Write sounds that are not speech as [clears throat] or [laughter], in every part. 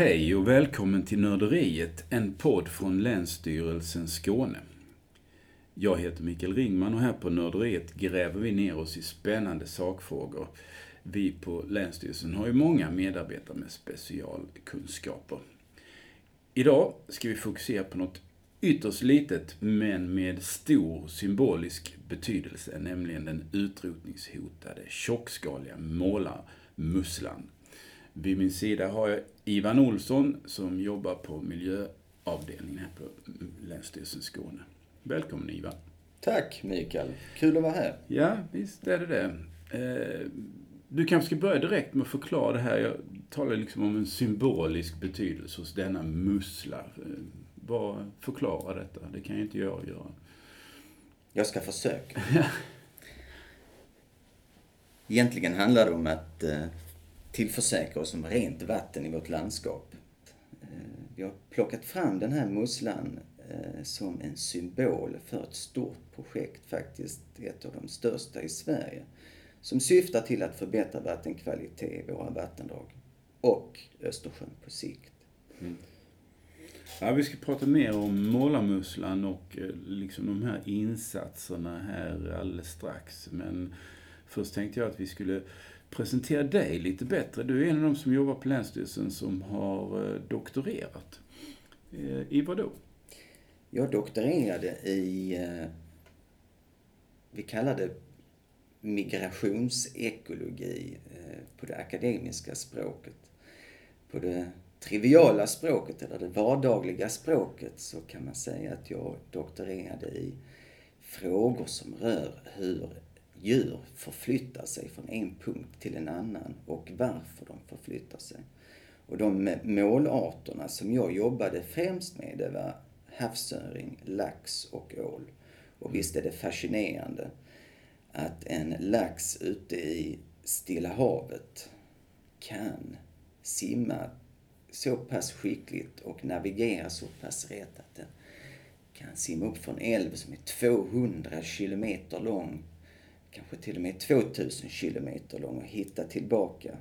Hej och välkommen till Nörderiet, en podd från Länsstyrelsen Skåne. Jag heter Mikael Ringman och här på Nörderiet gräver vi ner oss i spännande sakfrågor. Vi på Länsstyrelsen har ju många medarbetare med specialkunskaper. Idag ska vi fokusera på något ytterst litet men med stor symbolisk betydelse, nämligen den utrotningshotade tjockskaliga målarmusslan. Vid min sida har jag Ivan Olsson som jobbar på miljöavdelningen här på Länsstyrelsen Skåne. Välkommen Ivan. Tack Mikael, kul att vara här. Ja, visst är det det. Eh, du kanske ska börja direkt med att förklara det här. Jag talar liksom om en symbolisk betydelse hos denna mussla. Eh, vad förklara detta? Det kan ju inte jag göra. Jag ska försöka. [laughs] Egentligen handlar det om att eh, tillförsäkra oss om rent vatten i vårt landskap. Eh, vi har plockat fram den här musslan eh, som en symbol för ett stort projekt, faktiskt ett av de största i Sverige, som syftar till att förbättra vattenkvalitet i våra vattendrag och Östersjön på sikt. Mm. Ja, vi ska prata mer om målarmusslan och eh, liksom de här insatserna här alldeles strax. Men först tänkte jag att vi skulle presentera dig lite bättre. Du är en av de som jobbar på Länsstyrelsen som har eh, doktorerat. Eh, I vad då? Jag doktorerade i, eh, vi kallar det migrationsekologi på det akademiska språket. På det triviala språket eller det vardagliga språket så kan man säga att jag doktorerade i frågor som rör hur djur förflyttar sig från en punkt till en annan och varför de förflyttar sig. Och de målarterna som jag jobbade främst med det var havsöring, lax och ål. Och visst är det fascinerande att en lax ute i Stilla havet kan simma så pass skickligt och navigera så pass rätt att den kan simma upp för en älv som är 200 kilometer lång, kanske till och med 2000 kilometer lång och hitta tillbaka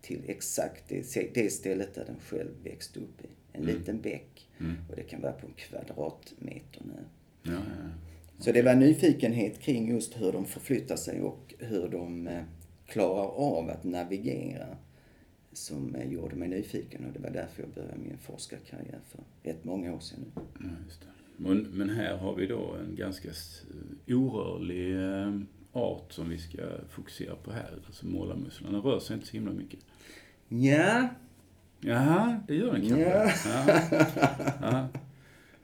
till exakt det, det stället där den själv växte upp i. En mm. liten bäck. Mm. Och det kan vara på en kvadratmeter nu. Ja, ja, ja. Så det var nyfikenhet kring just hur de förflyttar sig och hur de eh, klarar av att navigera som gjorde mig nyfiken och det var därför jag började min forskarkarriär för rätt många år sedan. Men, men här har vi då en ganska orörlig eh, art som vi ska fokusera på här, alltså målarmusslan. Den rör sig inte så himla mycket. Ja. Jaha, det gör den kanske? Ja. ja.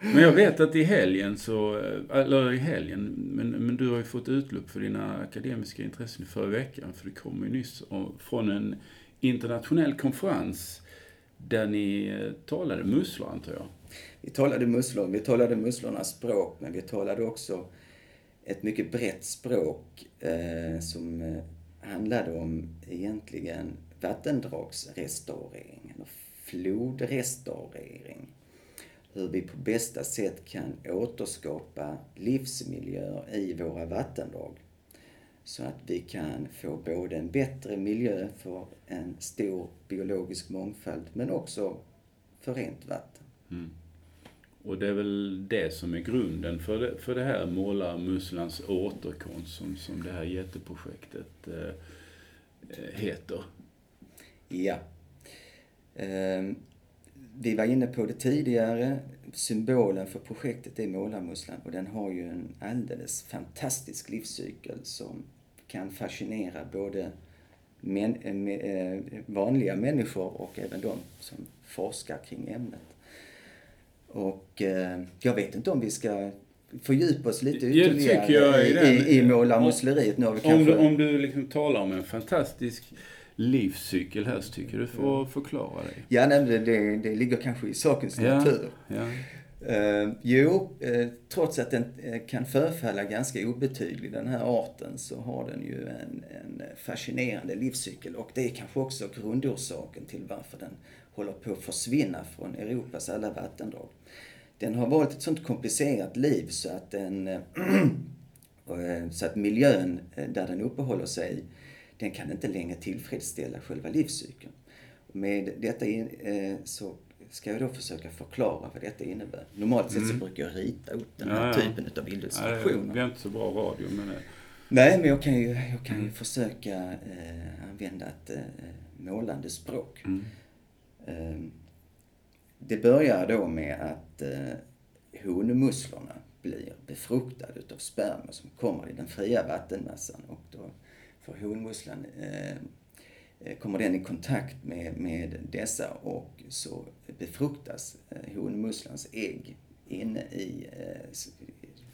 Men jag vet att i helgen så, eller i helgen, men, men du har ju fått utlopp för dina akademiska intressen förra veckan, för du kom ju nyss från en internationell konferens där ni eh, talade musslor, antar jag? Vi talade musslor. Vi talade musslornas språk, men vi talade också ett mycket brett språk eh, som eh, handlade om egentligen vattendragsrestaurering, eller flodrestaurering. Hur vi på bästa sätt kan återskapa livsmiljöer i våra vattendrag så att vi kan få både en bättre miljö för en stor biologisk mångfald men också för rent vatten. Mm. Och det är väl det som är grunden för det, för det här Målarmusslans återkomst som, som det här jätteprojektet eh, heter. Ja. Eh, vi var inne på det tidigare. Symbolen för projektet är målarmusslan och den har ju en alldeles fantastisk livscykel som kan fascinera både men, eh, eh vanliga människor och även de som forskar kring ämnet. Och äh, jag vet inte om vi ska fördjupa oss lite ytterligare i, i, i, i målarmussleriet. Vi kanske... Om du, om du liksom talar om en fantastisk livscykel här så tycker du får förklara dig. Ja, nej, det, det, det ligger kanske i sakens natur. Ja. Uh, jo, uh, trots att den uh, kan förefalla ganska obetydlig, den här arten, så har den ju en, en fascinerande livscykel. Och det är kanske också grundorsaken till varför den håller på att försvinna från Europas alla vattendrag. Den har valt ett sånt komplicerat liv så att, den, [clears throat] så att miljön där den uppehåller sig, den kan inte längre tillfredsställa själva livscykeln. Med detta in, eh, så ska jag då försöka förklara vad detta innebär. Normalt sett så brukar jag rita upp den här Mm. Ja, ja. typen av illustrationer. det blir inte så bra radio, men... eh, Nej, men jag kan ju, jag kan Mm. ju försöka eh, använda ett eh, målande språk. Mm. Det börjar då med att eh, honmusslorna blir befruktade utav spermier som kommer i den fria vattenmassan och då får honmusslan eh, eh, kommer den i kontakt med, med dessa och så befruktas eh, honmusslans ägg inne i, eh,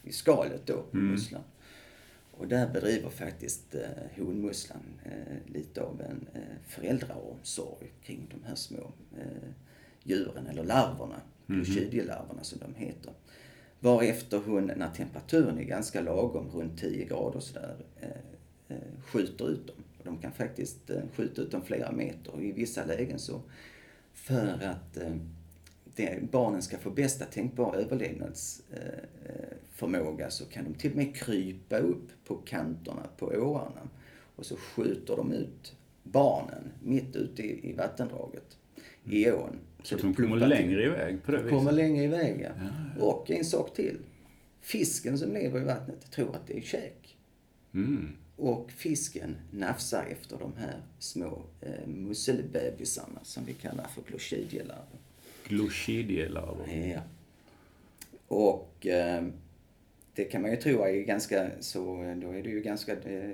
i skalet då på musslan. Och där bedriver faktiskt eh, honmusslan eh, lite av en eh, föräldraomsorg kring de här små eh, djuren, eller larverna, Clochidielarverna som de heter. Varefter hon, när temperaturen är ganska lagom, runt 10 grader sådär, eh, eh, skjuter ut dem. Och de kan faktiskt eh, skjuta ut dem flera meter och i vissa lägen så för att eh, det, barnen ska få bästa tänkbara överlevnadsförmåga så kan de till och med krypa upp på kanterna på åarna och så skjuter de ut barnen mitt ute i, i vattendraget, i ån. Så det de kommer plumpar till. längre iväg på det De kommer längre iväg, ja. Och en sak till. Fisken som lever i vattnet tror att det är käk. Mm. Och fisken nafsar efter de här små eh, musselbebisarna som vi kallar för clochidielarver. Glochidielarver. Ja. Och eh, det kan man ju tro är ganska så, då är det ju ganska eh,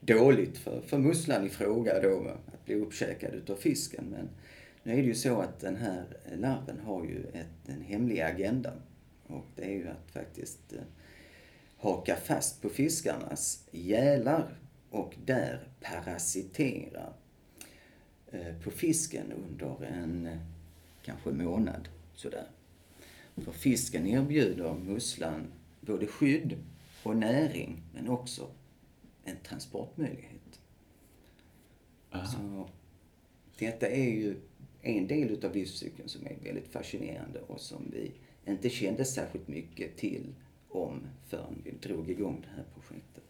dåligt för, för musslan i fråga då att bli uppkäkad utav fisken. Men nu är det ju så att den här larven har ju ett, en hemlig agenda. Och det är ju att faktiskt eh, haka fast på fiskarnas gälar och där parasitera eh, på fisken under en eh, kanske månad sådär. För fisken erbjuder musslan både skydd och näring men också en transportmöjlighet. Aha. Så detta är ju en del utav livscykeln som är väldigt fascinerande och som vi inte kände särskilt mycket till om förrän vi drog igång det här projektet.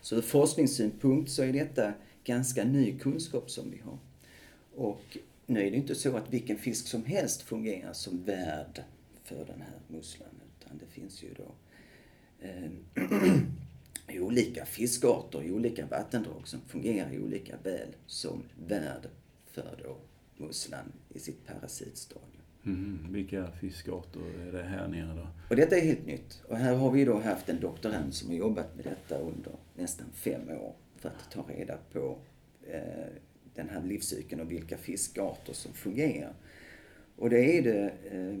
Så ur forskningssynpunkt så är detta ganska ny kunskap som vi har. Och nu är det inte så att vilken fisk som helst fungerar som värd för den här musslan utan det finns ju då eh, [clears throat] olika fiskarter i olika vattendrag som fungerar olika väl som värd för då musslan i sitt parasitstadium. Mhm. Vilka fiskarter är det här nere då? Och detta är helt nytt. Och här har vi då haft en doktorand som har jobbat med detta under nästan fem år för att ta reda på eh, den här livscykeln och vilka fiskarter som fungerar. Och det är det eh,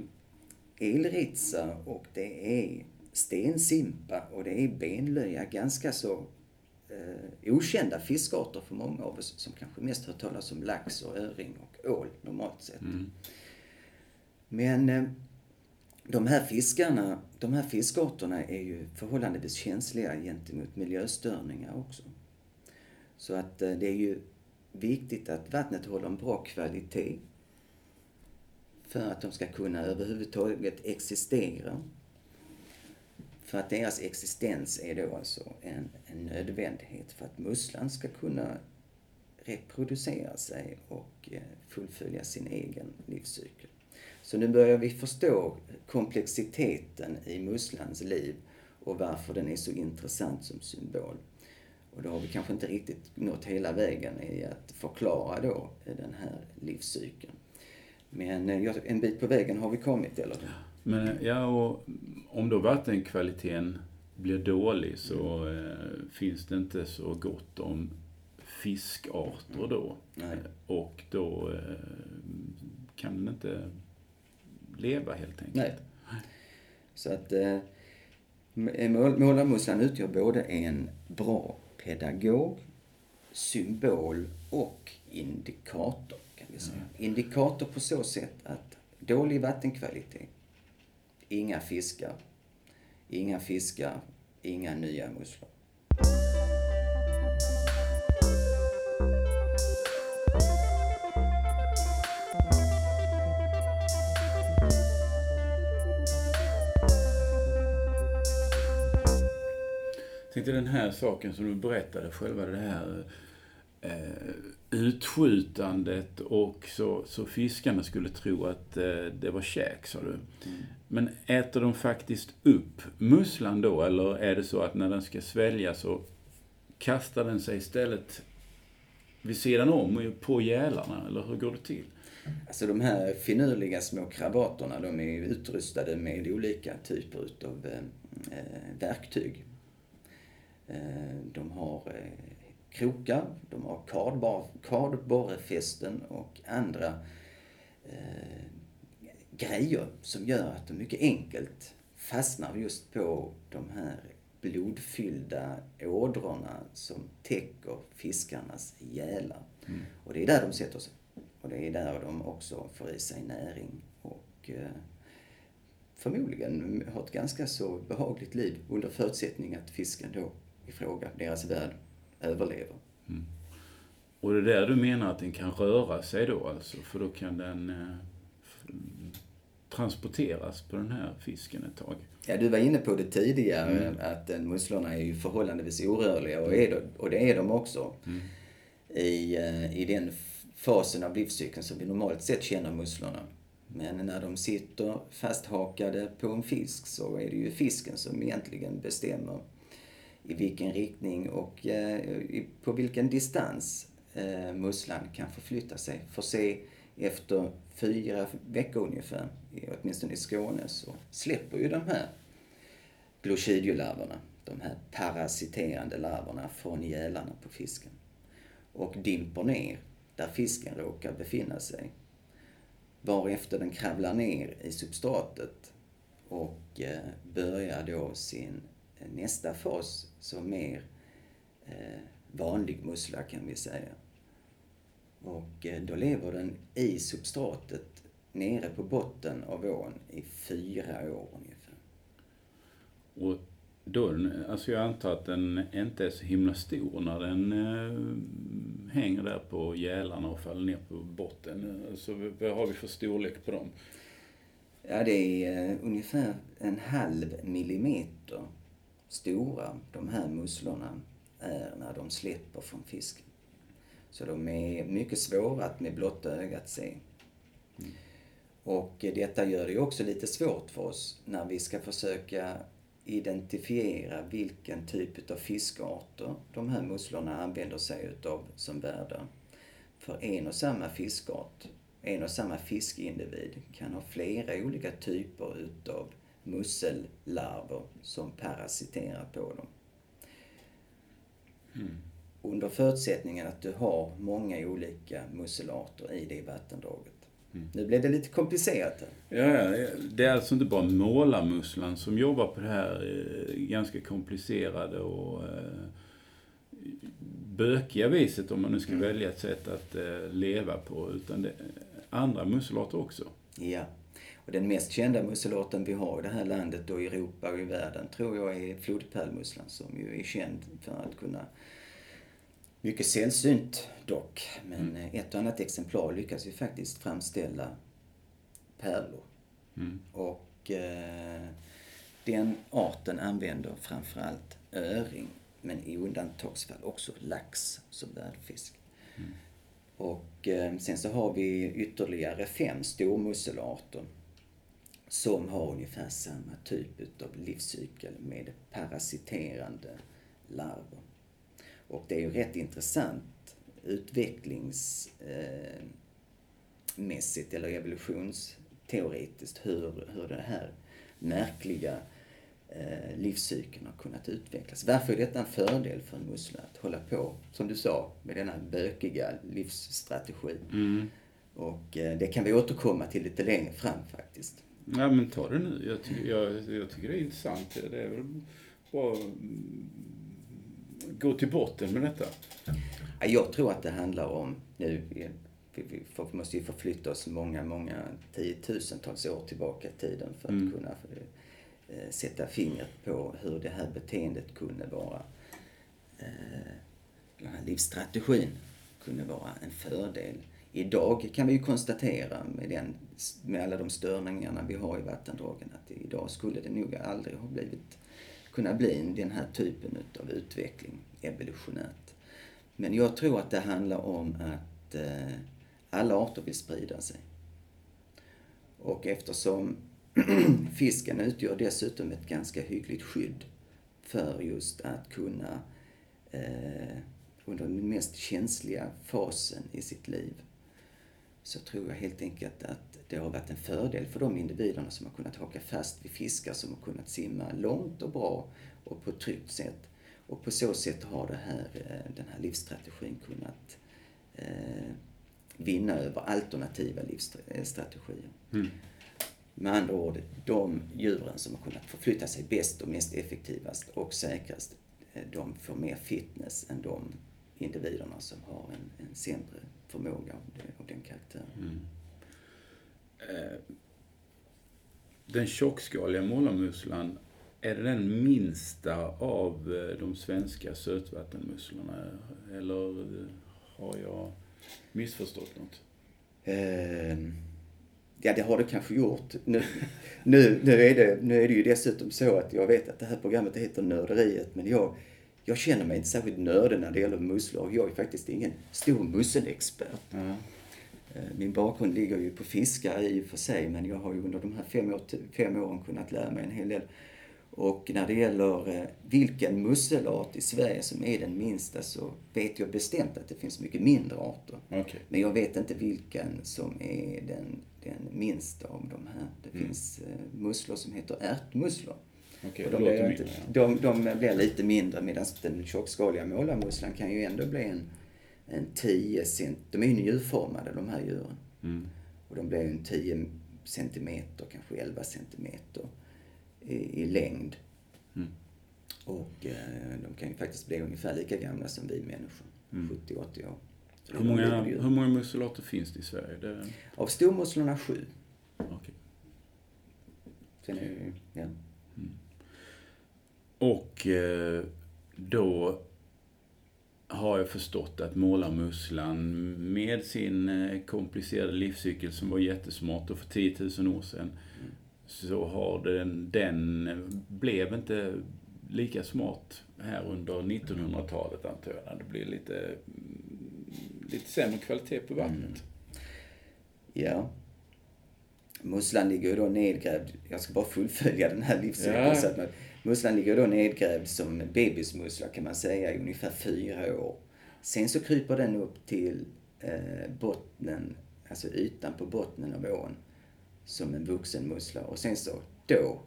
elritsa och det är stensimpa och det är benlöja. Ganska så eh, okända fiskarter för många av oss som kanske mest hört talas om lax och öring och ål normalt sett. Men eh, de här fiskarna, de här fiskarterna är ju förhållandevis känsliga gentemot miljöstörningar också. Så att eh, det är ju viktigt att vattnet håller en bra kvalitet för att de ska kunna överhuvudtaget existera. För att deras existens är då alltså en, en nödvändighet för att musslan ska kunna reproducera sig och eh, fullfölja sin egen livscykel. Så nu börjar vi förstå komplexiteten i musslans liv och varför den är så intressant som symbol. Och då har vi kanske inte riktigt nått hela vägen i att förklara då den här livscykeln. Men eh, en bit på vägen har vi kommit, eller? Men eh, ja, och om då vattenkvaliteten blir dålig så mm. finns det inte så gott om fiskarter då. Nej. Och då eh, kan den inte leva helt enkelt. Nej. Så att eh, mål- målarmusslan utgör både en bra pedagog, symbol och indikator, kan vi säga. Indikator på så sätt att dålig vattenkvalitet, inga fiskar, inga fiskar, inga nya musslor. Tänkte den här saken som du berättade, själva det här eh, utskjutandet och så, så fiskarna skulle tro att eh, det var käk, sa du. Mm. Men äter de faktiskt upp musslan då, eller är det så att när den ska sväljas så kastar den sig istället vid sidan om på gälarna, eller hur går det till? Alltså de här finurliga små krabaterna, de är utrustade med olika typer utav eh, verktyg. Eh, de har eh, krokar, de har kardborrefästen och andra eh, grejer som gör att de mycket enkelt fastnar just på de här blodfyllda ådrorna som täcker fiskarnas gälar. Mm. Och det är där de sätter sig. Och det är där de också får i sig näring och eh, förmodligen har ett ganska så behagligt liv under förutsättning att fisken då i fråga, deras värld, överlever. Mm. Och det är där du menar att den kan röra sig då alltså? För då kan den eh, transporteras på den här fisken ett tag? Ja, du var inne på det tidigare, mm. att den musslorna är ju förhållandevis orörliga och, är de, och det är de också. Mm. I, eh, I den fasen av livscykeln som vi normalt sett känner musslorna. Men när de sitter fasthakade på en fisk så är det ju fisken som egentligen bestämmer i vilken riktning och eh, på vilken distans eh, musslan kan förflytta sig. För se efter fyra veckor ungefär, åtminstone i Skåne, så släpper ju de här glochidiolarverna, de här parasiterande larverna, från gälarna på fisken. Och dimper ner där fisken råkar befinna sig. Varefter den kravlar ner i substratet och eh, börjar då sin nästa fas som mer eh, vanlig mussla kan vi säga. Och eh, då lever den i substratet nere på botten av ån i fyra år ungefär. Och då, alltså jag antar att den inte är så himla stor när den eh, hänger där på gälarna och faller ner på botten. Så vad har vi för storlek på dem? Ja, det är eh, ungefär en halv millimeter stora de här musslorna är när de släpper från fisken. Så de är mycket svåra att med blotta ögat se. Mm. Och detta gör det också lite svårt för oss när vi ska försöka identifiera vilken typ av fiskarter de här musslorna använder sig utav som värdar. För en och samma fiskart, en och samma fiskindivid kan ha flera olika typer utav mussellarver som parasiterar på dem. Mm. Under förutsättningen att du har många olika musselarter i det vattendraget. Mm. Nu blev det lite komplicerat här. Ja, ja, det är alltså inte bara målarmusslan som jobbar på det här eh, ganska komplicerade och eh, bökiga viset, om man nu ska mm. välja ett sätt att eh, leva på, utan det, andra musselarter också. Ja. Och den mest kända musselarten vi har i det här landet och i Europa och i världen tror jag är flodpärlmusslan som ju är känd för att kunna mycket sällsynt dock, men mm. ett och annat exemplar lyckas ju faktiskt framställa pärlor. Mm. Och eh, den arten använder framförallt öring, men i undantagsfall också lax som värdfisk. Mm. Och eh, sen så har vi ytterligare fem stormusselarter som har ungefär samma typ av livscykel med parasiterande larver. Och det är ju rätt intressant utvecklingsmässigt eh, eller evolutionsteoretiskt hur, hur det här märkliga eh, livscykeln har kunnat utvecklas. Varför är detta en fördel för en mussla att hålla på, som du sa, med denna bökiga livsstrategi? Mm. Och eh, det kan vi återkomma till lite längre fram faktiskt. Ja, men ta det nu. Jag, tycker, jag, jag tycker det är intressant. Det är väl bara att gå till botten med detta. Jag tror att det handlar om, nu vi måste ju förflytta oss många, många tiotusentals år tillbaka i tiden för att mm. kunna eh, Eh, sätta fingret på hur det här beteendet kunde vara, eh, den här livsstrategin kunde vara en fördel Idag kan vi ju konstatera med, den, med alla de störningarna vi har i vattendragen att idag skulle det nog aldrig ha blivit, kunna bli den här typen av utveckling evolutionärt. Men jag tror att det handlar om att eh, alla arter vill sprida sig. Och eftersom [clears throat] fisken utgör dessutom ett ganska hyggligt skydd för just att kunna eh, under den mest känsliga fasen i sitt liv så tror jag helt enkelt att det har varit en fördel för de individerna som har kunnat haka fast vid fiskar som har kunnat simma långt och bra och på ett tryggt sätt. Och på så sätt har det här, eh, den här livsstrategin kunnat eh, vinna över alternativa livsstrategier. Eh, mm. Med andra ord, de djuren som har kunnat förflytta sig bäst och mest effektivast och säkrast, eh, de får mer fitness än de individerna som har en, en sämre förmåga av, det, av den karaktären. Mm. Eh, den tjockskaliga målarmusslan, är det den minsta av eh, de svenska sötvattenmusslorna? Eller har jag missförstått något? Eh, ja, det har det kanske gjort. Nu, nu, nu, är det, nu är det ju dessutom så att jag vet att det här programmet heter Nörderiet, men jag jag känner mig inte särskilt nördig när det gäller musslor. Jag är faktiskt ingen stor musselexpert. Mm. Min bakgrund ligger ju på fiskar i och för sig, men jag har ju under de här fem, år, fem åren kunnat lära mig en hel del. Och när det gäller eh, vilken musselart i Sverige som är den minsta så vet jag bestämt att det finns mycket mindre arter. Okay. Men jag vet inte vilken som är den, den minsta av de här. Det mm. finns eh, musslor som heter ärtmusslor. Okay, de, blir inte, de, de blir lite mindre medan den tjockskaliga målarmusslan kan ju ändå bli en, en 10 cent. De är ju njurformade de här djuren. Mm. Och de blir en 10 centimeter, kanske 11 centimeter i, i längd. Mm. Och eh, de kan ju faktiskt bli ungefär lika gamla som vi människor. Mm. 70-80 år. Hur många, hur många musselater finns det i Sverige? Det... Av stormusslorna sju. Okay. Sen är ja. Mm. Och eh, då har jag förstått att målarmusslan med sin eh, komplicerade livscykel som var jättesmart och för 10 000 år sedan så har den, den blev inte lika smart här under 1900-talet antar jag. Det blir lite, lite sämre kvalitet på vattnet. Mm. Ja. Musslan ligger ju då nedgrävd, jag ska bara fullfölja den här livscykeln. Ja. Musslan ligger då nedgrävd som bebismussla kan man säga i ungefär fyra år. Sen så kryper den upp till eh, bottnen, alltså ytan på bottnen av ån som en vuxen mussla. Och sen så, då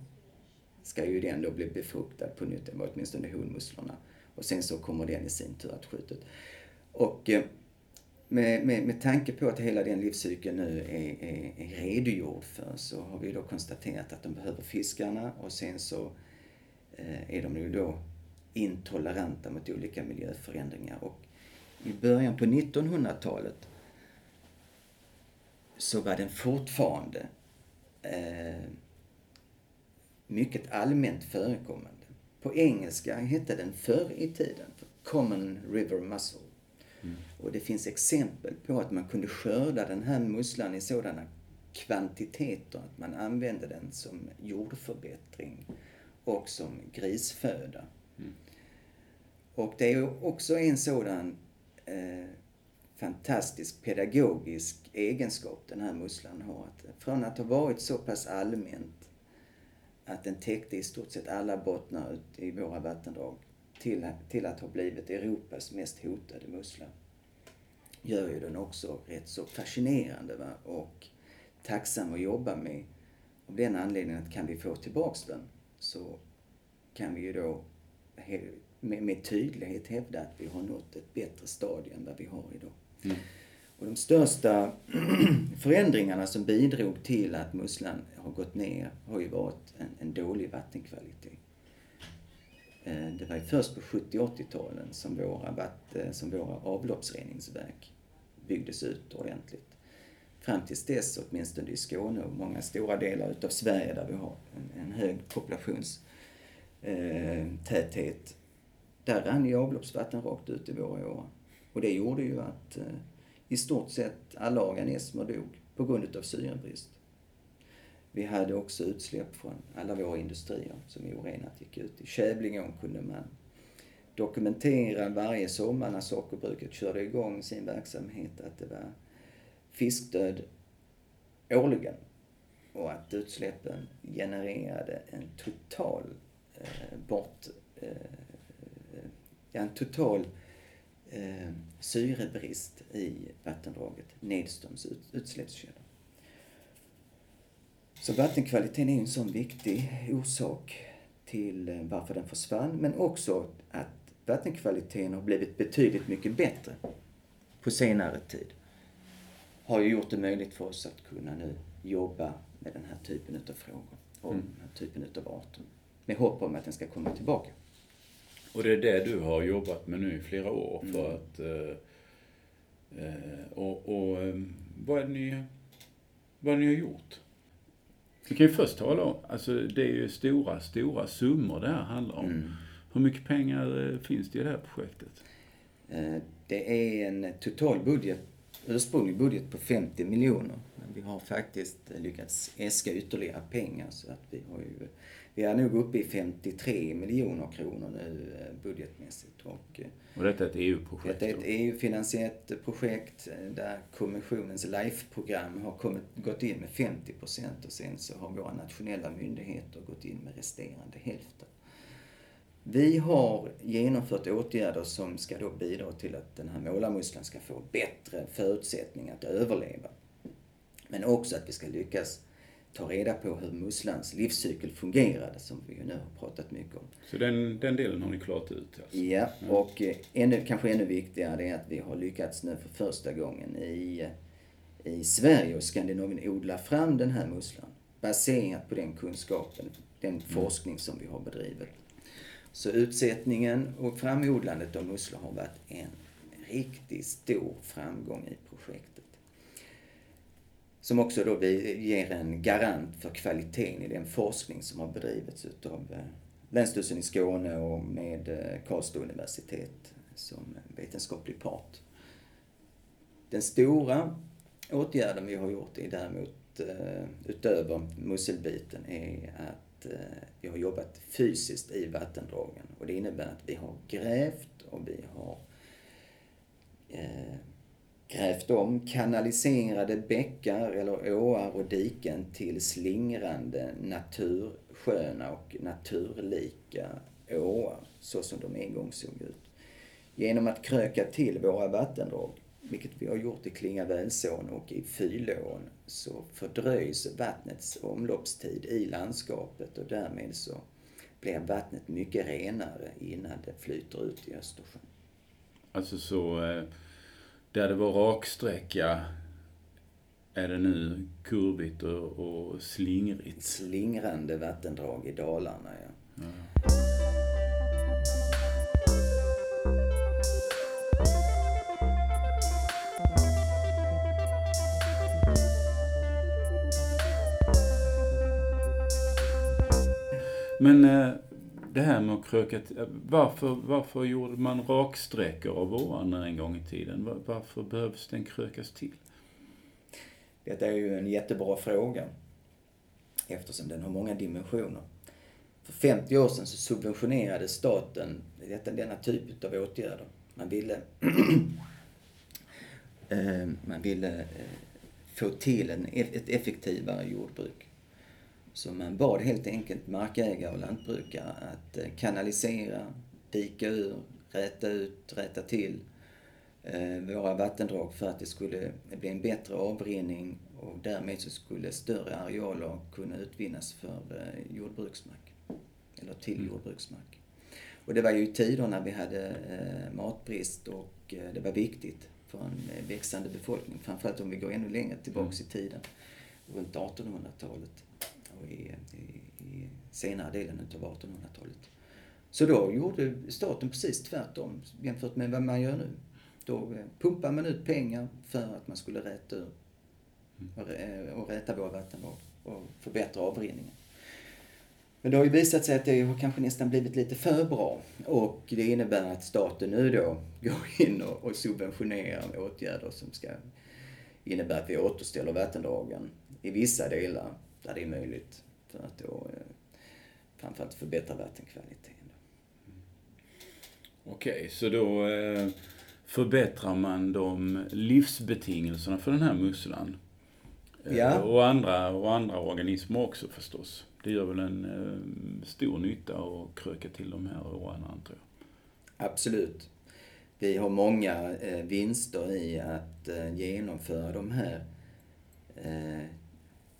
ska ju den då bli befruktad på nytt, åtminstone honmusslorna. Och sen så kommer den i sin tur att skjuta ut. Och eh, med, med, med tanke på att hela den livscykeln nu är, är, är redogjord för så har vi då konstaterat att de behöver fiskarna och sen så eh, är de ju då intoleranta mot olika miljöförändringar. Och i början på 1900-talet så var den fortfarande eh, mycket allmänt förekommande. På engelska hette den förr i tiden Common River Mussel. Mm. Och det finns exempel på att man kunde skörda den här musslan i sådana kvantiteter att man använde den som jordförbättring och som grisföda. Mm. Och det är också en sådan eh, fantastisk pedagogisk egenskap den här musslan har. Att från att ha varit så pass allmänt att den täckte i stort sett alla bottnar ut i våra vattendrag till, till att ha blivit Europas mest hotade mussla gör ju den också rätt så fascinerande va? och tacksam att jobba med. Av den anledningen att kan vi få tillbaks den så kan vi ju då med, med tydlighet hävda att vi har nått ett bättre stadie än vad vi har idag. Mm. Och de största [clears throat] förändringarna som bidrog till att musslan har gått ner har ju varit en, en dålig vattenkvalitet. Eh, det var ju först på 70 80-talen som våra, eh, som våra avloppsreningsverk byggdes ut ordentligt fram tills dess, åtminstone i Skåne och många stora delar utav Sverige där vi har en, en hög populationstäthet, eh, där rann ju avloppsvatten rakt ut i våra år. Och det gjorde ju att i stort sett alla organismer dog på grund utav syrebrist. Vi hade också utsläpp från alla våra industrier som orenat gick ut. I Kävlingeån kunde man dokumentera varje sommar när sockerbruket körde igång sin verksamhet att det var fiskdöd årligen och att utsläppen genererade en total eh, bort... Eh, en total eh, syrebrist i vattendraget nedströms ut, utsläppskällan. Så vattenkvaliteten är en sån viktig orsak till eh, varför den försvann, men också att vattenkvaliteten har blivit betydligt mycket bättre på senare tid. Har ju gjort det möjligt för oss att kunna nu jobba med den här typen av frågor och mm. den här typen av arter. Med hopp om att den ska komma tillbaka. Och det är det du har jobbat med nu i flera år för mm. att... Eh, eh och, och eh, vad är det ni, vad är det ni har gjort? Vi kan ju först tala om, alltså det är ju stora, stora summor det här handlar om. Mm. Hur mycket pengar eh, finns det i det här projektet? Det är en total budget, ursprunglig budget på 50 miljoner. Men vi har faktiskt lyckats äska ytterligare pengar så att vi har ju vi är nog uppe i 53 miljoner kronor nu eh, budgetmässigt. Och, eh, och detta är ett EU-projekt? Detta är ett EU-finansierat projekt eh, där Kommissionens LIFE-program har kommit, gått in med 50 procent och sen så har våra nationella myndigheter gått in med resterande hälften. Vi har genomfört åtgärder som ska då bidra till att den här målarmusslan ska få bättre förutsättningar att överleva. Men också att vi ska lyckas ta reda på hur musslans livscykel fungerade, som vi nu har pratat mycket om. Så den, den delen har ni klarat ut? Alltså. Ja, och eh, ännu, kanske ännu viktigare är att vi har lyckats nu för första gången i, i Sverige och Skandinavien odla fram den här musslan. Baserat på den kunskapen, den mm. forskning som vi har bedrivit. Så utsättningen och framodlandet av musslor har varit en riktigt stor framgång i projektet. Som också då ger en garant för kvaliteten i den forskning som har bedrivits utav eh, Länsstyrelsen i Skåne och med eh, Karlstad universitet som vetenskaplig part. Den stora åtgärden vi har gjort är däremot, eh, utöver musselbiten, är att vi har jobbat fysiskt i vattendragen. Och det innebär att vi har grävt och vi har grävt om kanaliserade bäckar eller åar och diken till slingrande, natursköna och naturlika åar, så som de en gång såg ut. Genom att kröka till våra vattendrag, vilket vi har gjort i Klingavälsån och i Fylån, så fördröjs vattnets omloppstid i landskapet och därmed så blir vattnet mycket renare innan det flyter ut i Östersjön. Alltså så eh, där det var raksträcka är det nu kurvigt och, och slingrigt. Slingrande vattendrag i Dalarna, ja. ja. Men eh, det här med att kröka varför, varför gjorde man raksträckor av åarna en gång i tiden? Varför behövs den krökas till? Detta är ju en jättebra fråga eftersom den har många dimensioner. För 50 år sedan så subventionerade staten detta, denna typ av åtgärder. Man ville, [clears throat] eh, man ville eh, få till en, e-, ett effektivare jordbruk. Så man bad helt enkelt markägare och lantbrukare att eh, kanalisera, dika ur, räta ut, rätta till eh, våra vattendrag för att det skulle bli en bättre avrinning och därmed så skulle större arealer kunna utvinnas för eh, jordbruksmark. Eller till mm. jordbruksmark. Och det var ju tider när vi hade matbrist och det var viktigt för en växande befolkning. Framförallt om vi går ännu längre tillbaks mm. i tiden, runt 1800-talet och i, i, i senare delen av 1800-talet. Så då gjorde staten precis tvärtom jämfört med vad man gör nu. Då eh, pumpar man ut pengar för att man skulle räta ur och räta våra vattendrag och förbättra avrinningen. Men det har ju visat sig att det har kanske nästan blivit lite för bra. Och det innebär att staten nu då går [laughs] in och subventionerar åtgärder som ska innebära att vi återställer vattendragen i vissa delar där det är möjligt för att då eh, framförallt förbättra vattenkvaliteten. Okej, okay, så då eh, förbättrar man de livsbetingelserna för den här musslan? Eh, ja. Och, andra, och andra organismer också förstås. Det gör väl en eh, stor nytta att kröka till de här åarna, tror jag. Absolut. Vi har många eh, vinster i att eh, genomföra de här eh,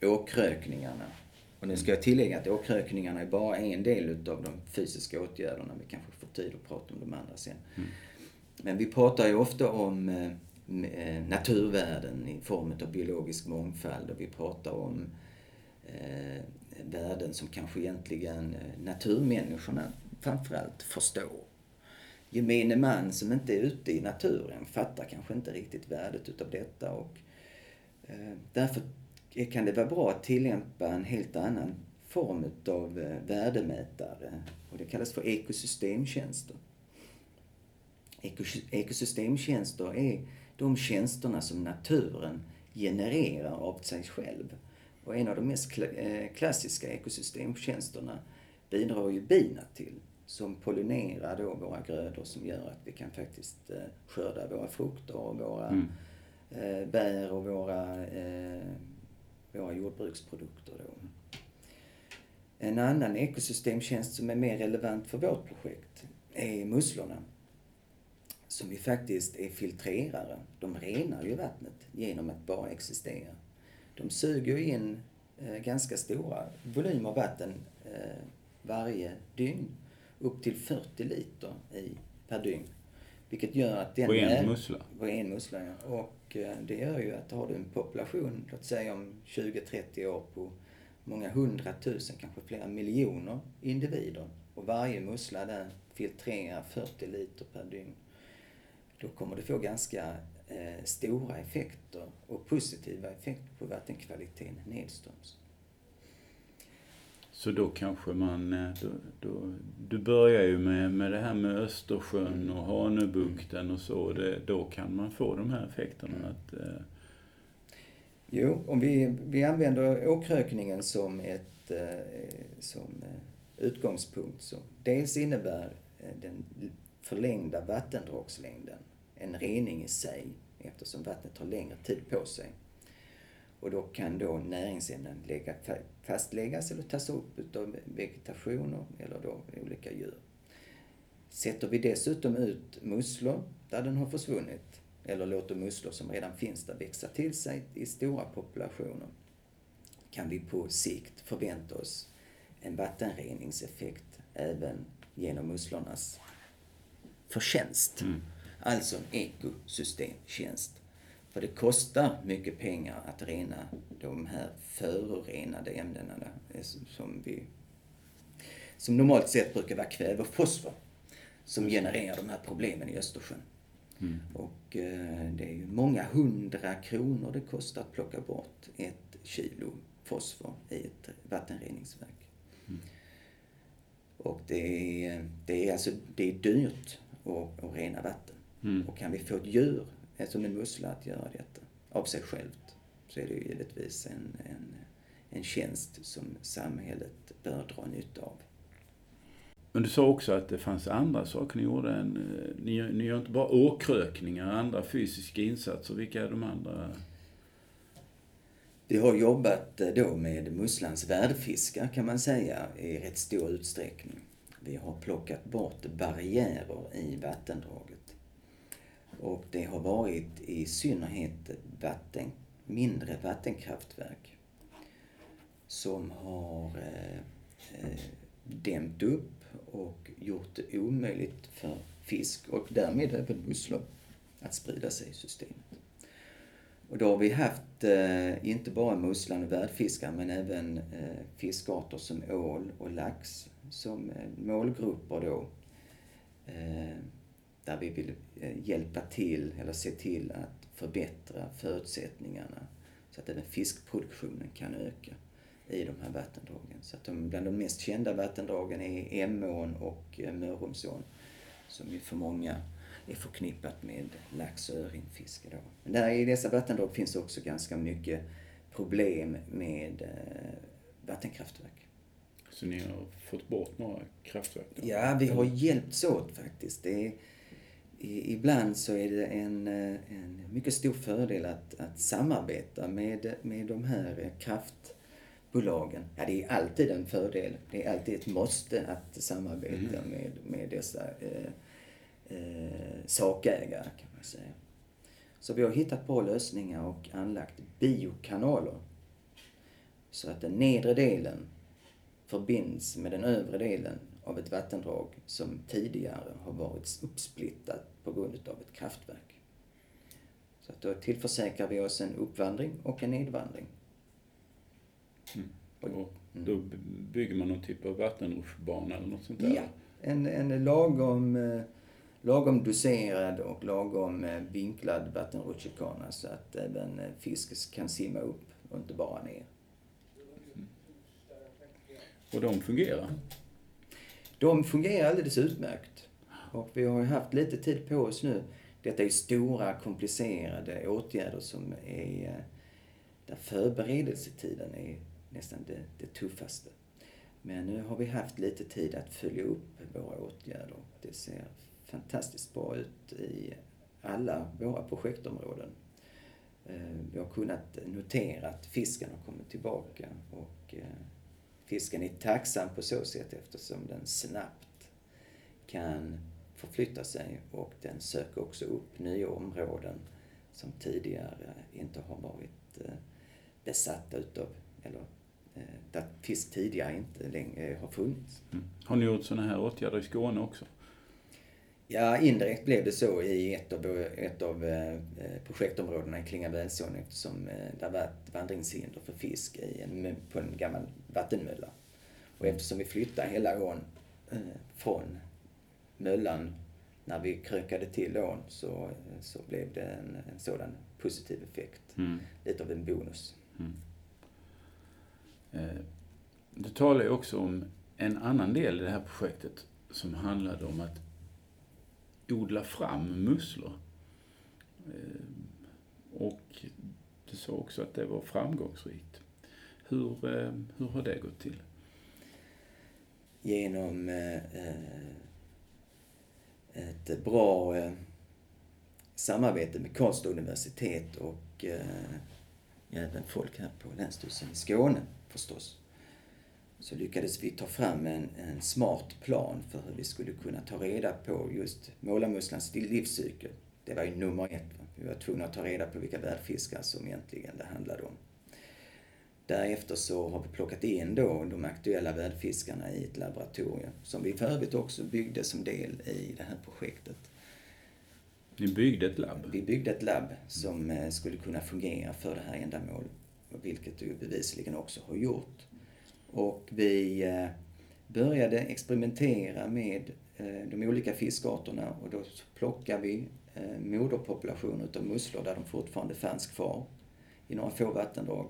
åkrökningarna. Och nu ska jag tillägga att åkrökningarna är bara en del utav de fysiska åtgärderna. Vi kanske får tid att prata om de andra sen. Mm. Men vi pratar ju ofta om eh, eh, naturvärden i form av biologisk mångfald och vi pratar om eh, värden som kanske egentligen eh, naturmänniskorna framförallt förstår. Gemene man som inte är ute i naturen fattar kanske inte riktigt värdet utav detta och eh, därför kan det vara bra att tillämpa en helt annan form utav eh, värdemätare och det kallas för ekosystemtjänster. Ekosystemtjänster är de tjänsterna som naturen genererar av sig själv. Och en av de mest eh, klassiska ekosystemtjänsterna bidrar ju bina till. Som pollinerar då våra grödor som gör att vi kan faktiskt eh, skörda våra frukter och våra mm. bär och våra våra jordbruksprodukter. Då. En annan ekosystemtjänst som är mer relevant för vårt projekt är musslorna. Som ju faktiskt är filtrerare. De renar ju vattnet genom att bara existera. De suger in eh, ganska stora volymer vatten eh, varje dygn. Upp till 40 liter i, per dygn. Vilket gör att den... På en mussla? På en mussla, ja. Och och eh, det gör ju att har du en population, låt säga om 20-30 år på många hundratusen, kanske flera miljoner individer och varje mussla där filtrerar 40 liter per dygn. Då kommer det få ganska eh, stora effekter och positiva effekter på vattenkvaliteten nedströms. Så då kanske man, eh, då, då, du börjar ju med, med det här med Östersjön och Hanöbukten och så. Det, då kan man få de här effekterna att... Eh... Jo, om vi, vi använder åkrökningen som, ett, eh, som eh, utgångspunkt så dels innebär eh, den förlängda vattendragslängden en rening i sig eftersom vattnet tar längre tid på sig. Och då kan då näringsämnen lägga, fastläggas eller tas upp utav vegetation eller då olika djur. Sätter vi dessutom ut musslor där den har försvunnit eller låter musslor som redan finns där växa till sig i stora populationer kan vi på sikt förvänta oss en vattenreningseffekt även genom musslornas förtjänst. Mm. Alltså en ekosystemtjänst. För det kostar mycket pengar att rena de här förorenade ämnena som vi som normalt sett brukar vara kväve och fosfor som genererar de här problemen i Östersjön. Mm. Och eh, det är ju många hundra kronor det kostar att plocka bort ett kilo fosfor i ett vattenreningsverk. Mm. Och det är, det är alltså det är dyrt att, att rena vatten. Mm. Och kan vi få ett djur som en mussla att göra detta av sig självt så är det ju givetvis en, en, en tjänst som samhället bör dra nytta av. Men du sa också att det fanns andra saker ni gjorde. Än, eh, ni, ni gör inte bara åkrökningar, andra fysiska insatser. Vilka är de andra? Vi har jobbat eh, då med musslans värdfiskar kan man säga i rätt stor utsträckning. Vi har plockat bort barriärer i vattendraget. Och det har varit i synnerhet vatten, mindre vattenkraftverk som har eh, eh, dämt upp och gjort det omöjligt för fisk och därmed även musslor att sprida sig i systemet. Och då har vi haft eh, inte bara musslan och värdfiskar men även eh, fiskarter som ål och lax som eh, målgrupper då. Eh, där vi vill eh, hjälpa till eller se till att förbättra förutsättningarna så att även fiskproduktionen kan öka i de här vattendragen. Så att de, bland de mest kända vattendragen är Emån och eh, Mörrumsån som ju för många är förknippat med lax och öringfiske. Då. Men där i dessa vattendrag finns också ganska mycket problem med eh, vattenkraftverk. Så ni har fått bort några kraftverk? Ja, vi har hjälpts åt faktiskt. Det är, i, ibland så är det en, en mycket stor fördel att, att samarbeta med, med de här kraftbolagen. Ja, det är alltid en fördel. Det är alltid ett måste att samarbeta mm. med, med dessa eh, eh, sakägare kan man säga. Så vi har hittat bra lösningar och anlagt biokanaler. Så att den nedre delen förbinds med den övre delen av ett vattendrag som tidigare har varit uppsplittat på grund av ett kraftverk. Så att då tillförsäkrar vi oss en uppvandring och en nedvandring. Mm. Och då bygger man någon typ av vattenrutschbana eller något sånt där? Ja, en, en lagom, eh, lagom doserad och lagom eh, vinklad vattenrutschkana så att även eh, fisk kan simma upp och inte bara ner. Och de fungerar? De fungerar alldeles utmärkt. Och vi har ju haft lite tid på oss nu. Detta är stora, komplicerade åtgärder som är... Eh, där förberedelsetiden är nästan det, det tuffaste. Men nu har vi haft lite tid att följa upp våra åtgärder. Det ser fantastiskt bra ut i alla våra projektområden. Eh, vi har kunnat notera att fisken har kommit tillbaka och eh, Fisken är tacksam på så sätt eftersom den snabbt kan förflytta sig och den söker också upp nya områden som tidigare inte har varit eh, besatta utav, eller eh, där fisk tidigare inte längre har funnits. Mm. Har ni gjort sådana här åtgärder i Skåne också? Ja, indirekt blev det så i ett av, ett av eh, projektområdena i Klingavälsån eftersom eh, det var ett vandringshinder för fisk i en, på en gammal vattenmölla. Och eftersom vi flyttade hela ån eh, från möllan när vi krökade till ån så, så blev det en, en sådan positiv effekt. Mm. Lite av en bonus. Mm. Du talar ju också om en annan del i det här projektet som handlade om att odla fram musslor. Eh, och du sa också att det var framgångsrikt. Hur, eh, hur har det gått till? Genom eh, ett bra samarbete med Karlstad universitet och även folk här på Länsstyrelsen i Skåne förstås så lyckades vi ta fram en, en smart plan för hur vi skulle kunna ta reda på just målarmusslans livscykel. Det var ju nummer ett. Vi var tvungna att ta reda på vilka värdfiskar som egentligen det handlade om. Därefter så har vi plockat in då de aktuella värdfiskarna i ett laboratorium som vi för övrigt också byggde som del i det här projektet. Ni byggde ett labb? Vi byggde ett labb som eh, skulle kunna fungera för det här ändamålet, vilket du bevisligen också har gjort. Och vi eh, började experimentera med eh, de olika fiskarterna och då plockade vi eh, moderpopulationer utav musslor där de fortfarande fanns kvar i några få vattendrag.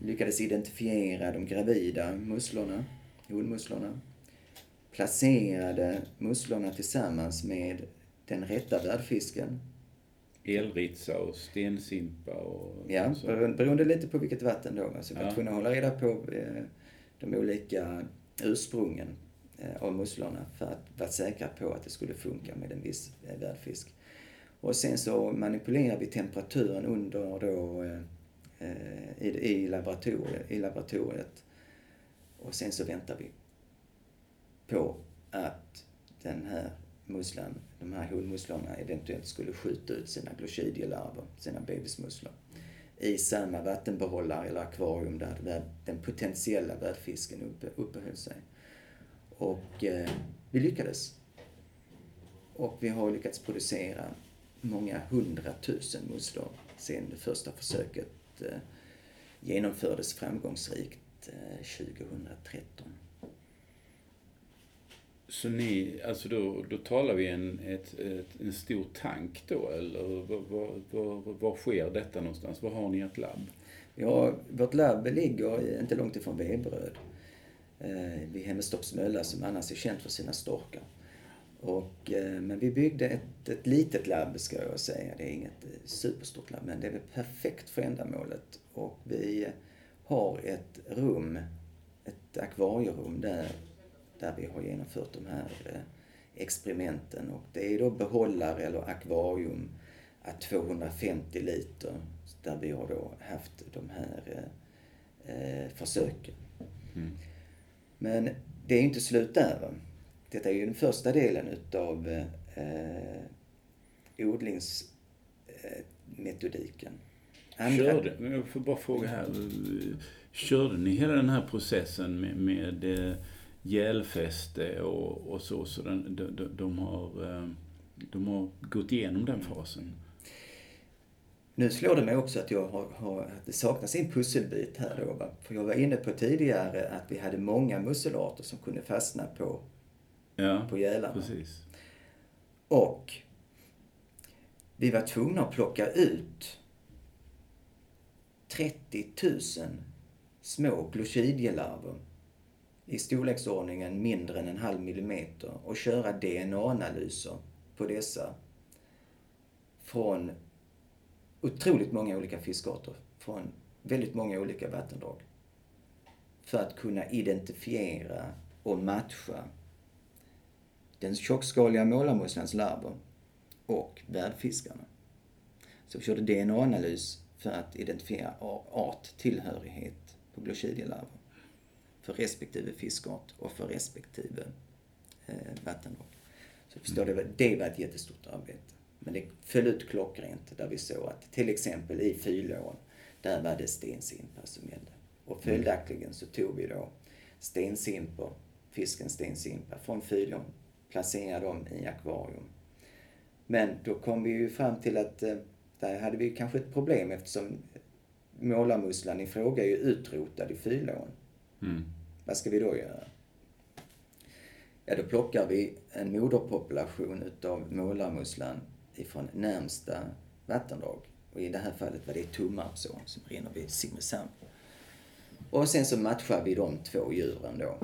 Lyckades identifiera de gravida musslorna, honmusslorna. Placerade musslorna tillsammans med den rätta värdfisken elritsa och stensimpa och Ja, så. beroende lite på vilket vatten då. Alltså, var tvungna att hålla reda på eh, de olika ursprungen eh, av musslorna för att vara säkra på att det skulle funka med en viss eh, värdfisk. Och sen så manipulerar vi temperaturen under då i, i, laboratoriet, i laboratoriet. Och sen så väntar vi på att den här musslan, de här honmusslorna eventuellt skulle skjuta ut sina glochidielarver, sina bebismusslor, i samma vattenbehållare eller akvarium där den potentiella värdfisken uppe, uppehöll sig. Och eh, vi lyckades. Och vi har lyckats producera många hundratusen musslor sedan det första försöket eh, genomfördes framgångsrikt eh, 2013. Så ni, alltså då, då talar vi en, ett, ett, en stor tank då, eller var, var, var, sker detta någonstans? Var har ni ert labb? Ja, vårt labb ligger inte långt ifrån Veberöd. Eh, vid Hemmestorps mölla som annars är känt för sina storkar. Och, eh, men vi byggde ett, ett litet labb ska jag säga. Det är inget eh, superstort labb men det är perfekt för ändamålet. Och vi har ett rum ett akvarierum där, där vi har genomfört de här eh, experimenten. Och det är då behållare eller akvarium att 250 liter där vi har då haft de här eh, försöken. Mm. Men det är inte slut där. Va? Detta är ju den första delen utav eh, odlingsmetodiken. Andra... Körde, jag får bara fråga här. Körde ni hela den här processen med, med eh, gälfäste och, och så, så den, de, de, de, har, eh, de har gått igenom den fasen? Nu slår det mig också att, jag har, har, att det saknas en pusselbit här då. Va? För jag var inne på tidigare att vi hade många musselarter som kunde fastna på, ja, på gälarna. Precis. Och vi var tvungna att plocka ut 30 000 små glochidielarver i storleksordningen mindre än en halv millimeter och köra DNA-analyser på dessa från otroligt många olika fiskarter från väldigt många olika vattendrag. För att kunna identifiera och matcha den tjockskaliga målarmusslans larver och värdfiskarna. Så vi körde DNA-analys för att identifiera arttillhörighet på glochidielarver för respektive fiskart och för respektive eh, vattendrag. Så förstår du, det var ett jättestort arbete. Men det föll ut klockrent där vi såg att till exempel i Fylån, där var det stensimpar som gällde. Och följaktligen så tog vi då stensimpor, fisken stensimpa från Fylån, placerade dem i akvarium. Men då kom vi ju fram till att eh, där hade vi kanske ett problem eftersom målarmusslan i fråga är ju utrotad i Fylån. Mm. Vad ska vi då göra? Ja, då plockar vi en moderpopulation utav målarmusslan ifrån närmsta vattendrag. Och i det här fallet var det Tummarpsån som rinner vid Simrishamn. Och sen så matchar vi de två djuren då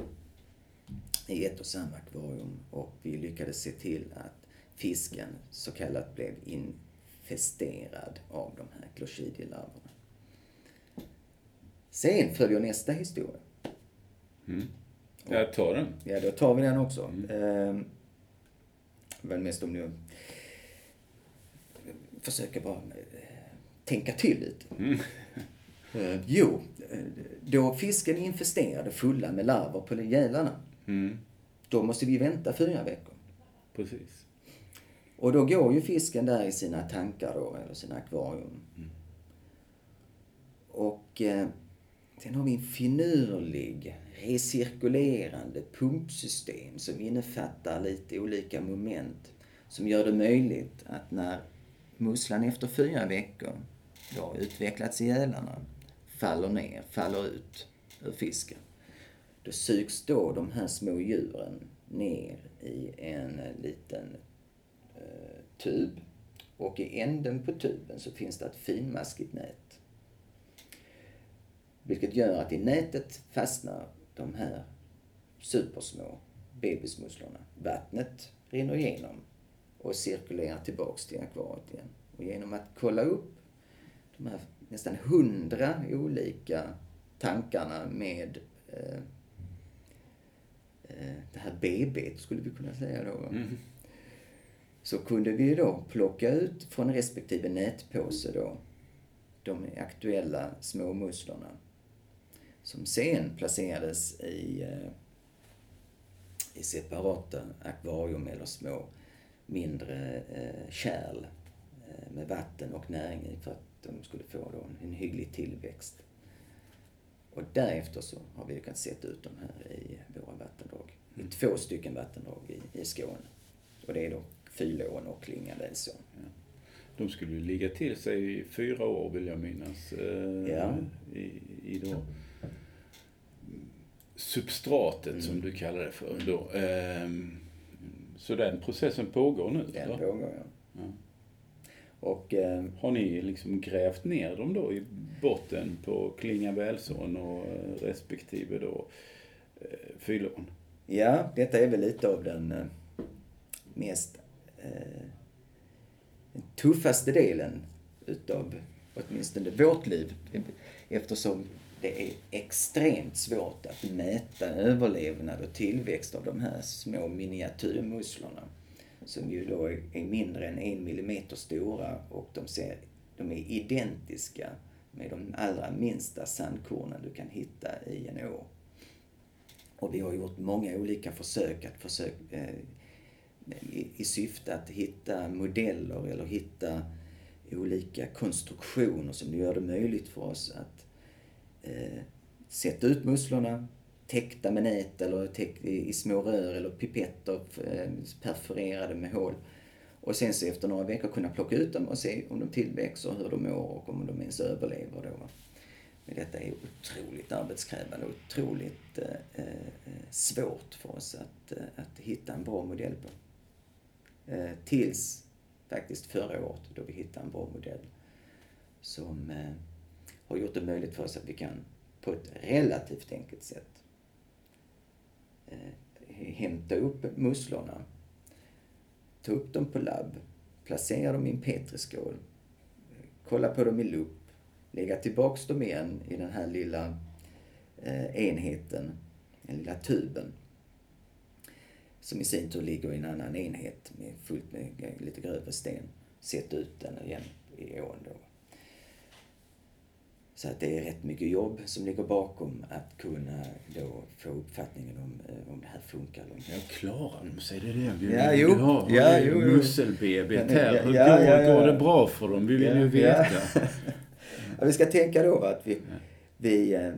i ett och samma akvarium och vi lyckades se till att fisken så kallat blev infesterad av de här glochidielarverna. Sen följer nästa historia. Mm. Jag tar den. Ja, då tar vi den också. Mm. Ehm, väl mest om ni försöker bara eh, tänka till lite. Mm. Uh, [laughs] jo, eh, då fisken är infesterade fulla med larver på gälarna, mm. då måste vi vänta fyra veckor. Precis. Och då går ju fisken där i sina tankar då, eller sina akvarium. Mm. Och eh, sen har vi en finurlig, recirkulerande pumpsystem som innefattar lite olika moment som gör det möjligt att när musslan efter fyra veckor då har utvecklats i gälarna, faller ner, faller ut ur fisken. Då sugs då de här små djuren ner i en liten eh, tub. Och i änden på tuben så finns det ett finmaskigt nät. Vilket gör att i nätet fastnar de här supersmå bebismusslorna. Vattnet rinner igenom och cirkulerar tillbaks till akvariet igen. Och genom att kolla upp de här nästan hundra olika tankarna med eh, eh det här BB skulle vi kunna säga då. Mm. Så kunde vi då plocka ut från respektive nätpåse då de aktuella småmusslorna som sen placerades i, eh, i separata akvarium eller små mindre eh, kärl eh, med vatten och näring i för att de skulle få då en, hygglig tillväxt. Och därefter så har vi lyckats sätta ut de här i våra vattendrag. I två stycken vattendrag i, i Skåne. Och det är då Fylån och Klingavälsån. Ja. De skulle ju ligga till sig i fyra år vill jag minnas. Eh, ja. I, i då substratet mm. som du kallar det för. Då. Eh, så den processen pågår nu? Den då? pågår, ja. ja. Och, eh, Har ni liksom grävt ner dem då i botten på Klingavälsån och eh, respektive då eh, Fylån? Ja, detta är väl lite av den eh, mest eh, tuffaste delen utav åtminstone vårt liv. Eftersom det är extremt svårt att mäta överlevnad och tillväxt av de här små miniatyrmusslorna. Som ju då är mindre än en millimeter stora och de, ser, de är identiska med de allra minsta sandkornen du kan hitta i en å. Och vi har gjort många olika försök att försöka, eh, i, i syfte att hitta modeller eller hitta olika konstruktioner som gör det möjligt för oss att eh, sätta ut musslorna, täckta med nät eller täck, i, i små rör eller pipetter eh, perforerade med hål. Och sen så efter några veckor kunna plocka ut dem och se om de tillväxer, hur de mår och om de ens överlever då. Men detta är otroligt arbetskrävande och otroligt eh, eh, svårt för oss att, eh, att hitta en bra modell på. Eh, tills faktiskt förra året då vi hittade en bra modell som eh, har gjort det möjligt för oss att vi kan på ett relativt enkelt sätt eh, hämta upp musslorna, ta upp dem på labb, placera dem i en petriskål, kolla på dem i lupp, lägga tillbaks dem igen i den här lilla eh, enheten, den lilla tuben som i sin tur ligger i en annan enhet med fullt med lite grövre sten. Sätta ut den igen i ån då. Så att det är rätt mycket jobb som ligger bakom att kunna då få uppfattningen om, eh, om det här funkar eller inte. Ja, klarar de sig? Det är det vi ja, jo. Du har ja, jo, musselbebet här. Hur ja, går, ja, ja. går det bra för dem? Vi vill ju veta. [laughs] vi ska tänka då att vi, vi eh,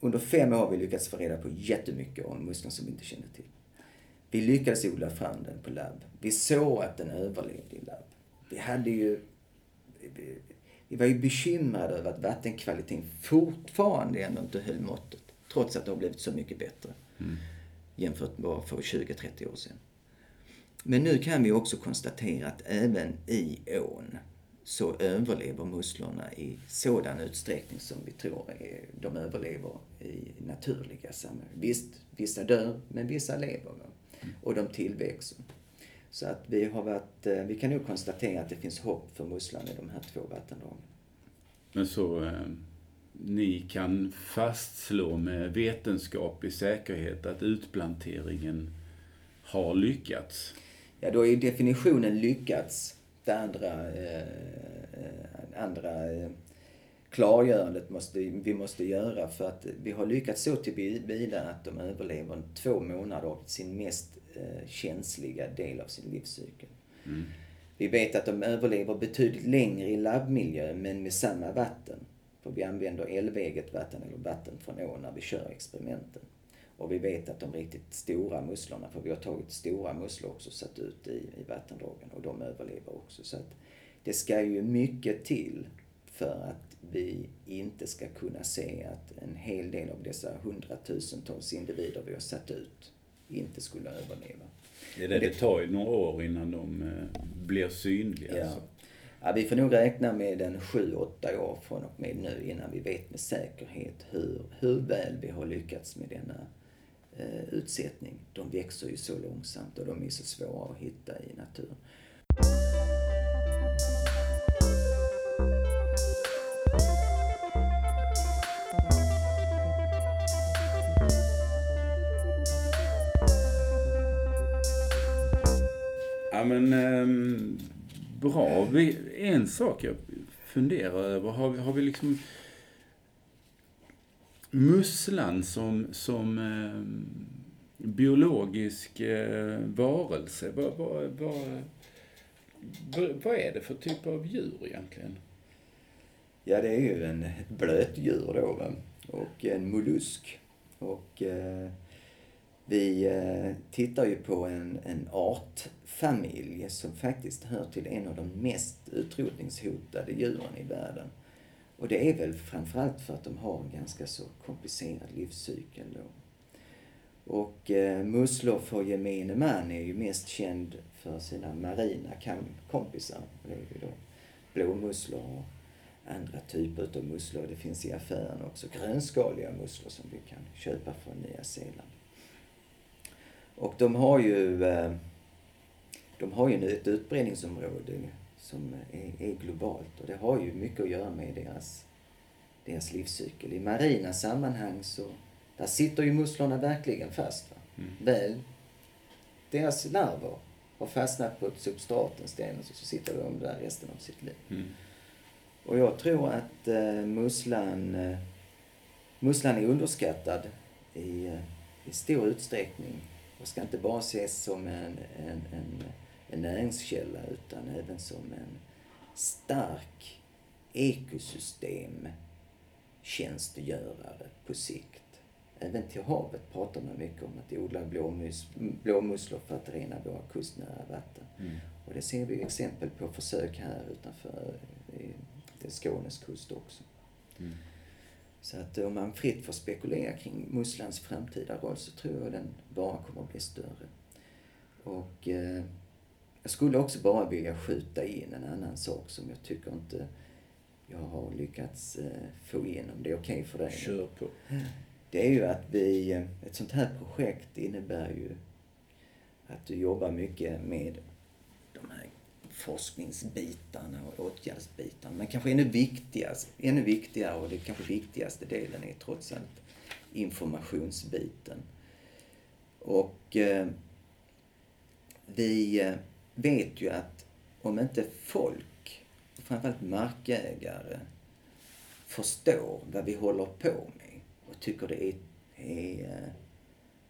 under fem år har vi lyckats få reda på jättemycket om muskler som vi inte kände till. Vi lyckades odla fram den på labb. Vi såg att den överlevde i labb. Vi hade ju... Vi var ju bekymrade över att vattenkvaliteten fortfarande ändå inte höll måttet. Trots att det har blivit så mycket bättre. Mm. Jämfört med för 20-30 år sedan. Men nu kan vi också konstatera att även i ån så överlever musslorna i sådan utsträckning som vi tror de överlever i naturliga sammanhang. Visst, vissa dör, men vissa lever. Och de tillväxer. Så att vi har varit, eh, vi kan nog konstatera att det finns hopp för musslan i de här två vattendragen. Men så, eh, ni kan fastslå med vetenskaplig säkerhet att utplanteringen har lyckats? Ja, då är definitionen lyckats. Det andra, eh, andra eh, klargörandet måste, vi måste göra för att vi har lyckats så tillvida att de överlever två månader av sin mest känsliga del av sin livscykel. Mm. Vi vet att de överlever betydligt längre i labbmiljö men med samma vatten. För vi använder älveget vatten eller vatten från ån när vi kör experimenten. Och vi vet att de riktigt stora musslorna, för vi har tagit stora musslor också och satt ut i, i vattendragen och de överlever också. Så att det ska ju mycket till för att vi inte ska kunna se att en hel del av dessa hundratusentals individer vi har satt ut inte skulle överleva. Det, är det, det tar ju några år innan de eh, blir synliga. Ja. Alltså. Ja, vi får nog räkna med en sju, åtta år från och med nu innan vi vet med säkerhet hur, hur väl vi har lyckats med denna eh, utsättning. De växer ju så långsamt och de är så svåra att hitta i naturen. Ja men ehm, bra. Vi, en sak jag funderar över. Har, vi- har vi liksom musslan som, som ehm, biologisk eh, varelse? Vad, vad, vad, vad, är det för typ av djur egentligen? Ja, det är ju en ett blötdjur då va? och en mollusk. Och eh, vi eh, tittar ju på en, en artfamilj som faktiskt hör till en av de mest utrotningshotade djuren i världen. Och det är väl framförallt för att de har en ganska så komplicerad livscykel då. Och eh, musslor för gemene man är ju mest känd för sina marina kompisar. Det är ju då blåmusslor och andra typer av musslor. Det finns i affären också grönskaliga musslor som vi kan köpa från Nya Zeeland. Och de har ju, eh, de har ju ett utbredningsområde som är, är globalt och det har ju mycket att göra med deras deras livscykel. I marina sammanhang så där sitter ju musslorna verkligen fast. Va? Mm. Väl deras larver har fastnat på ett substrat en sten och så sitter de där resten av sitt liv. Mm. Och jag tror att eh, musslan, eh, musslan är underskattad i, eh, i stor utsträckning och ska inte bara ses som en, en, en, en näringskälla utan även som en stark ekosystemtjänstgörare på sikt. Även till havet pratar man mycket om att odla blåmus, blåmusslor för att rena våra kustnära vatten. Mm. Och det ser vi exempel på försök här utanför i Skånes kust också. Mm. Så att om man fritt får spekulera kring musslans framtida roll så tror jag den bara kommer att bli större. Och eh, jag skulle också bara vilja skjuta in en annan sak som jag tycker inte jag har lyckats eh, få in, om det är okej okay för dig. Kör på. Det är ju att vi, ett sånt här projekt innebär ju att du jobbar mycket med forskningsbitarna och åtgärdsbitarna. Men kanske ännu viktigast, ännu viktigare och det kanske viktigaste delen är trots allt informationsbiten. Och eh, vi eh, vet ju att om inte folk, framförallt markägare, förstår vad vi håller på med och tycker det är, är eh,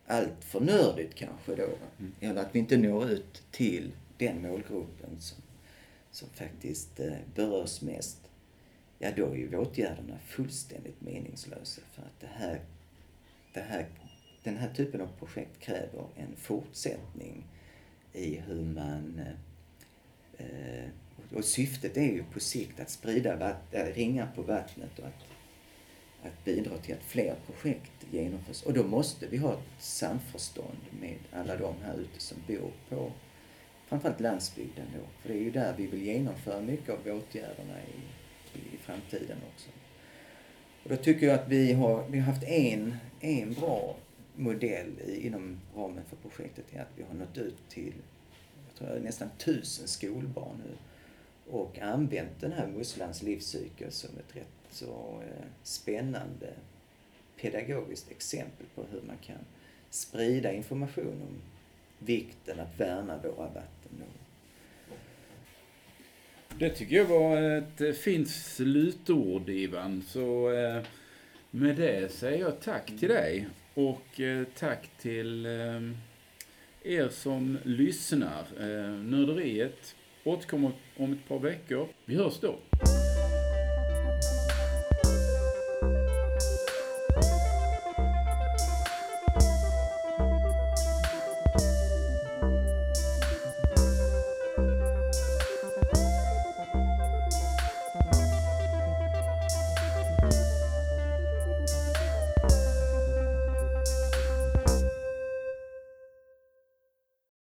allt för nördigt kanske då. Mm. Eller att vi inte når ut till den målgruppen som, som faktiskt eh, berörs mest. Ja, då är ju åtgärderna fullständigt meningslösa för att det här, det här, den här typen av projekt kräver en fortsättning i hur man eh, eh och syftet är ju på sikt att sprida vatt, äh, ringar på vattnet och att, att bidra till att fler projekt genomförs. Och då måste vi ha ett samförstånd med alla de här ute som bor på framförallt landsbygden då. För det är ju där vi vill genomföra mycket av åtgärderna i, i, i framtiden också. Och då tycker jag att vi har, vi har haft en, en bra modell i, inom ramen för projektet är att vi har nått ut till jag tror nästan tusen skolbarn nu och använt den här musslans livscykel som ett rätt så eh, spännande pedagogiskt exempel på hur man kan sprida information om vikten att värna våra vatten. Det tycker jag var ett eh, fint slutord, Ivan. Så eh, med det säger jag tack till dig och eh, tack till eh, er som lyssnar. Eh, nörderiet återkommer om ett par veckor. Vi hörs då.